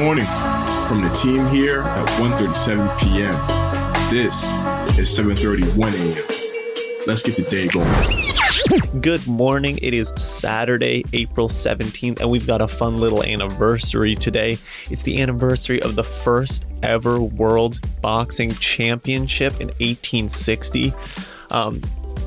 morning from the team here at 1.37 p.m. This is 7.31 a.m. Let's get the day going. Good morning. It is Saturday, April 17th, and we've got a fun little anniversary today. It's the anniversary of the first ever World Boxing Championship in 1860. Um,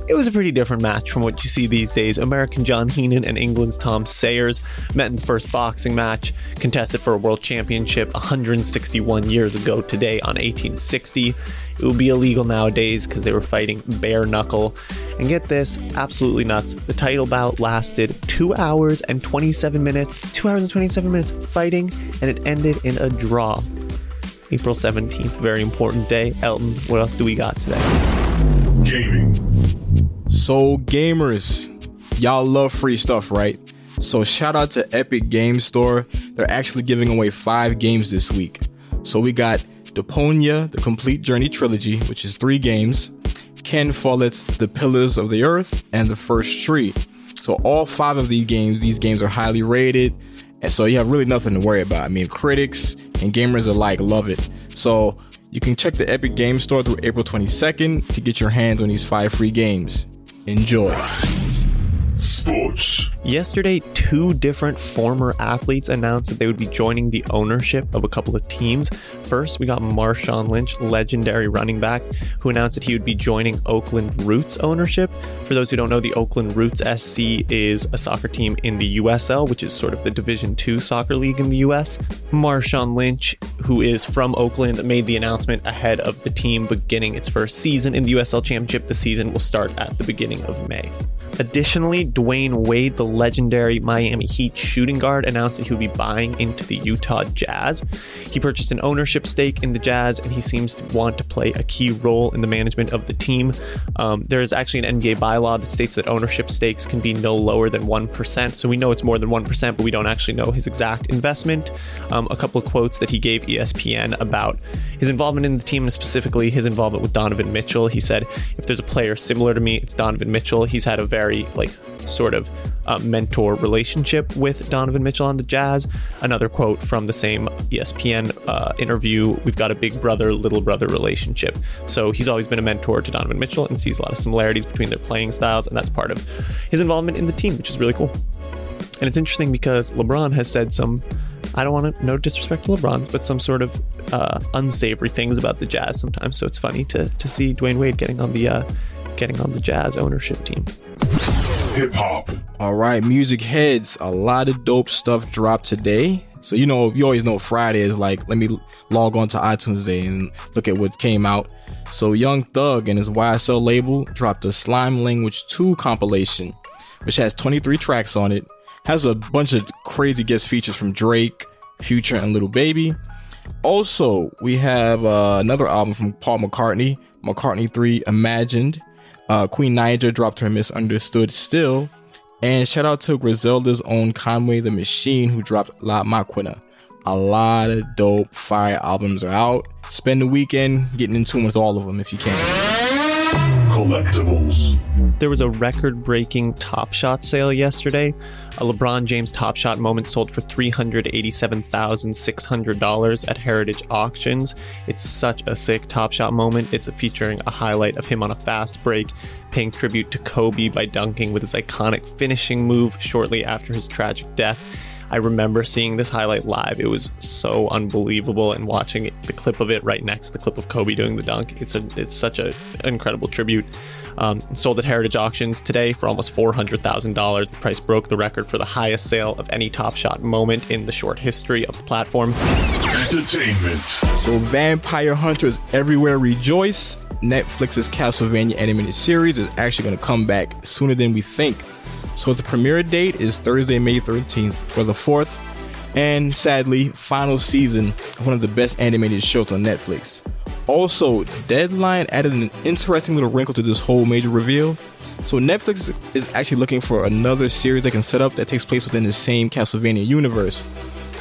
it was a pretty different match from what you see these days. American John Heenan and England's Tom Sayers met in the first boxing match, contested for a world championship 161 years ago today on 1860. It would be illegal nowadays because they were fighting bare knuckle. And get this, absolutely nuts. The title bout lasted 2 hours and 27 minutes. 2 hours and 27 minutes fighting, and it ended in a draw. April 17th, very important day. Elton, what else do we got today? Gaming. So gamers, y'all love free stuff, right? So shout out to Epic Game Store. They're actually giving away five games this week. So we got Deponia, the Complete Journey Trilogy, which is three games, Ken Follett's The Pillars of the Earth, and The First Tree. So all five of these games, these games are highly rated, and so you have really nothing to worry about. I mean, critics and gamers alike love it. So you can check the Epic Game Store through April 22nd to get your hands on these five free games. Enjoy. Sports. Yesterday, two different former athletes announced that they would be joining the ownership of a couple of teams. First, we got Marshawn Lynch, legendary running back, who announced that he would be joining Oakland Roots ownership. For those who don't know, the Oakland Roots SC is a soccer team in the USL, which is sort of the Division II soccer league in the US. Marshawn Lynch, who is from Oakland, made the announcement ahead of the team beginning its first season in the USL Championship. The season will start at the beginning of May. Additionally, Dwyane Wade, the legendary Miami Heat shooting guard, announced that he would be buying into the Utah Jazz. He purchased an ownership stake in the Jazz, and he seems to want to play a key role in the management of the team. Um, there is actually an NBA bylaw that states that ownership stakes can be no lower than 1%. So we know it's more than 1%, but we don't actually know his exact investment. Um, a couple of quotes that he gave ESPN about his involvement in the team, and specifically his involvement with Donovan Mitchell. He said, If there's a player similar to me, it's Donovan Mitchell. He's had a very like sort of uh, mentor relationship with Donovan Mitchell on the Jazz. Another quote from the same ESPN uh, interview We've got a big brother, little brother relationship. So he's always been a mentor to Donovan Mitchell and sees a lot of similarities between their playing styles, and that's part of his involvement in the team, which is really cool. And it's interesting because LeBron has said some, I don't want to, no disrespect to LeBron, but some sort of uh, unsavory things about the Jazz sometimes. So it's funny to, to see Dwyane Wade getting on the, uh, getting on the Jazz ownership team. Hip hop. All right, music heads, a lot of dope stuff dropped today. So, you know, you always know Friday is like, let me log on to iTunes today and look at what came out. So, Young Thug and his YSL label dropped a Slime Language 2 compilation, which has 23 tracks on it, has a bunch of crazy guest features from Drake, Future, and Lil Baby. Also, we have uh, another album from Paul McCartney, McCartney 3 Imagined. Uh, Queen Naija dropped her Misunderstood Still. And shout out to Griselda's own Conway the Machine, who dropped La Maquina. A lot of dope fire albums are out. Spend the weekend getting in tune with all of them if you can. Collectibles. There was a record breaking Top Shot sale yesterday. A LeBron James Top Shot moment sold for $387,600 at Heritage Auctions. It's such a sick Top Shot moment. It's featuring a highlight of him on a fast break, paying tribute to Kobe by dunking with his iconic finishing move shortly after his tragic death. I remember seeing this highlight live. It was so unbelievable, and watching it, the clip of it right next to the clip of Kobe doing the dunk. It's a it's such a incredible tribute. Um, sold at Heritage Auctions today for almost four hundred thousand dollars. The price broke the record for the highest sale of any Top Shot moment in the short history of the platform. Entertainment. So, Vampire Hunters Everywhere Rejoice, Netflix's Castlevania animated series, is actually going to come back sooner than we think. So, the premiere date is Thursday, May 13th for the fourth, and sadly, final season of one of the best animated shows on Netflix. Also, Deadline added an interesting little wrinkle to this whole major reveal. So, Netflix is actually looking for another series they can set up that takes place within the same Castlevania universe.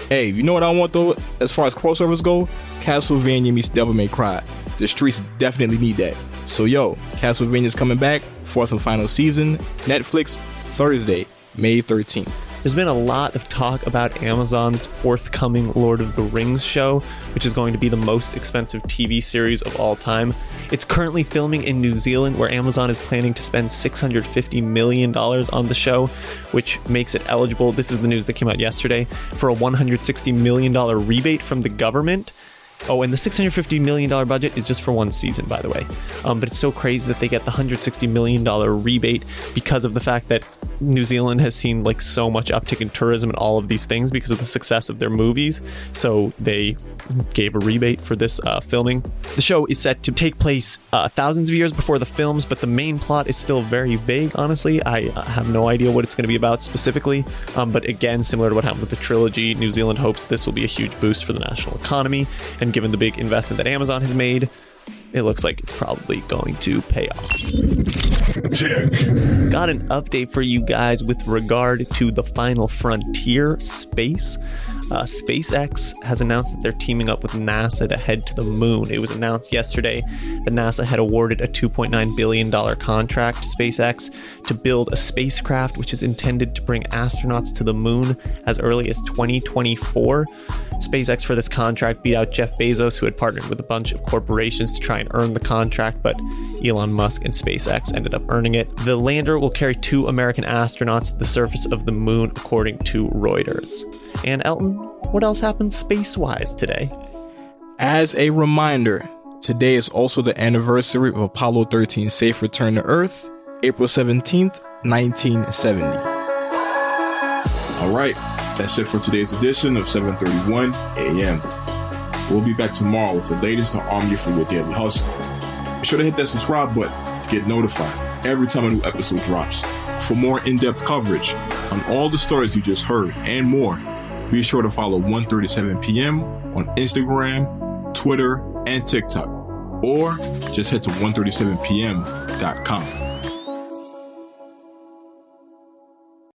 Hey, you know what I want though? As far as crossovers go, Castlevania meets Devil May Cry. The streets definitely need that. So, yo, Castlevania's coming back, fourth and final season, Netflix, Thursday, May 13th. There's been a lot of talk about Amazon's forthcoming Lord of the Rings show, which is going to be the most expensive TV series of all time. It's currently filming in New Zealand, where Amazon is planning to spend $650 million on the show, which makes it eligible. This is the news that came out yesterday for a $160 million rebate from the government Oh, and the $650 million budget is just for one season, by the way. Um, but it's so crazy that they get the $160 million rebate because of the fact that New Zealand has seen like so much uptick in tourism and all of these things because of the success of their movies. So they gave a rebate for this uh, filming. The show is set to take place uh, thousands of years before the films, but the main plot is still very vague, honestly. I have no idea what it's going to be about specifically. Um, but again, similar to what happened with the trilogy, New Zealand hopes this will be a huge boost for the national economy. And given the big investment that Amazon has made, it looks like it's probably going to pay off. Check. Got an update for you guys with regard to the final frontier space. Uh, SpaceX has announced that they're teaming up with NASA to head to the moon. It was announced yesterday that NASA had awarded a $2.9 billion contract to SpaceX to build a spacecraft which is intended to bring astronauts to the moon as early as 2024. SpaceX for this contract beat out Jeff Bezos, who had partnered with a bunch of corporations to try and earn the contract, but Elon Musk and SpaceX ended up earning it. The lander will carry two American astronauts to the surface of the moon, according to Reuters. And Elton, what else happened space wise today? As a reminder, today is also the anniversary of Apollo 13's safe return to Earth, April 17th, 1970. All right, that's it for today's edition of 7:31 a.m. We'll be back tomorrow with the latest to arm you for your daily hustle. Be sure to hit that subscribe button to get notified every time a new episode drops. For more in-depth coverage on all the stories you just heard and more, be sure to follow 137 p.m. on Instagram, Twitter, and TikTok, or just head to 137pm.com.